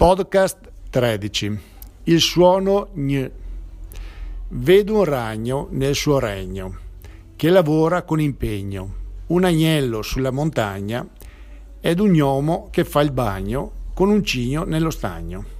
Podcast 13. Il suono gn. Vedo un ragno nel suo regno, che lavora con impegno, un agnello sulla montagna ed un gnomo che fa il bagno con un cigno nello stagno.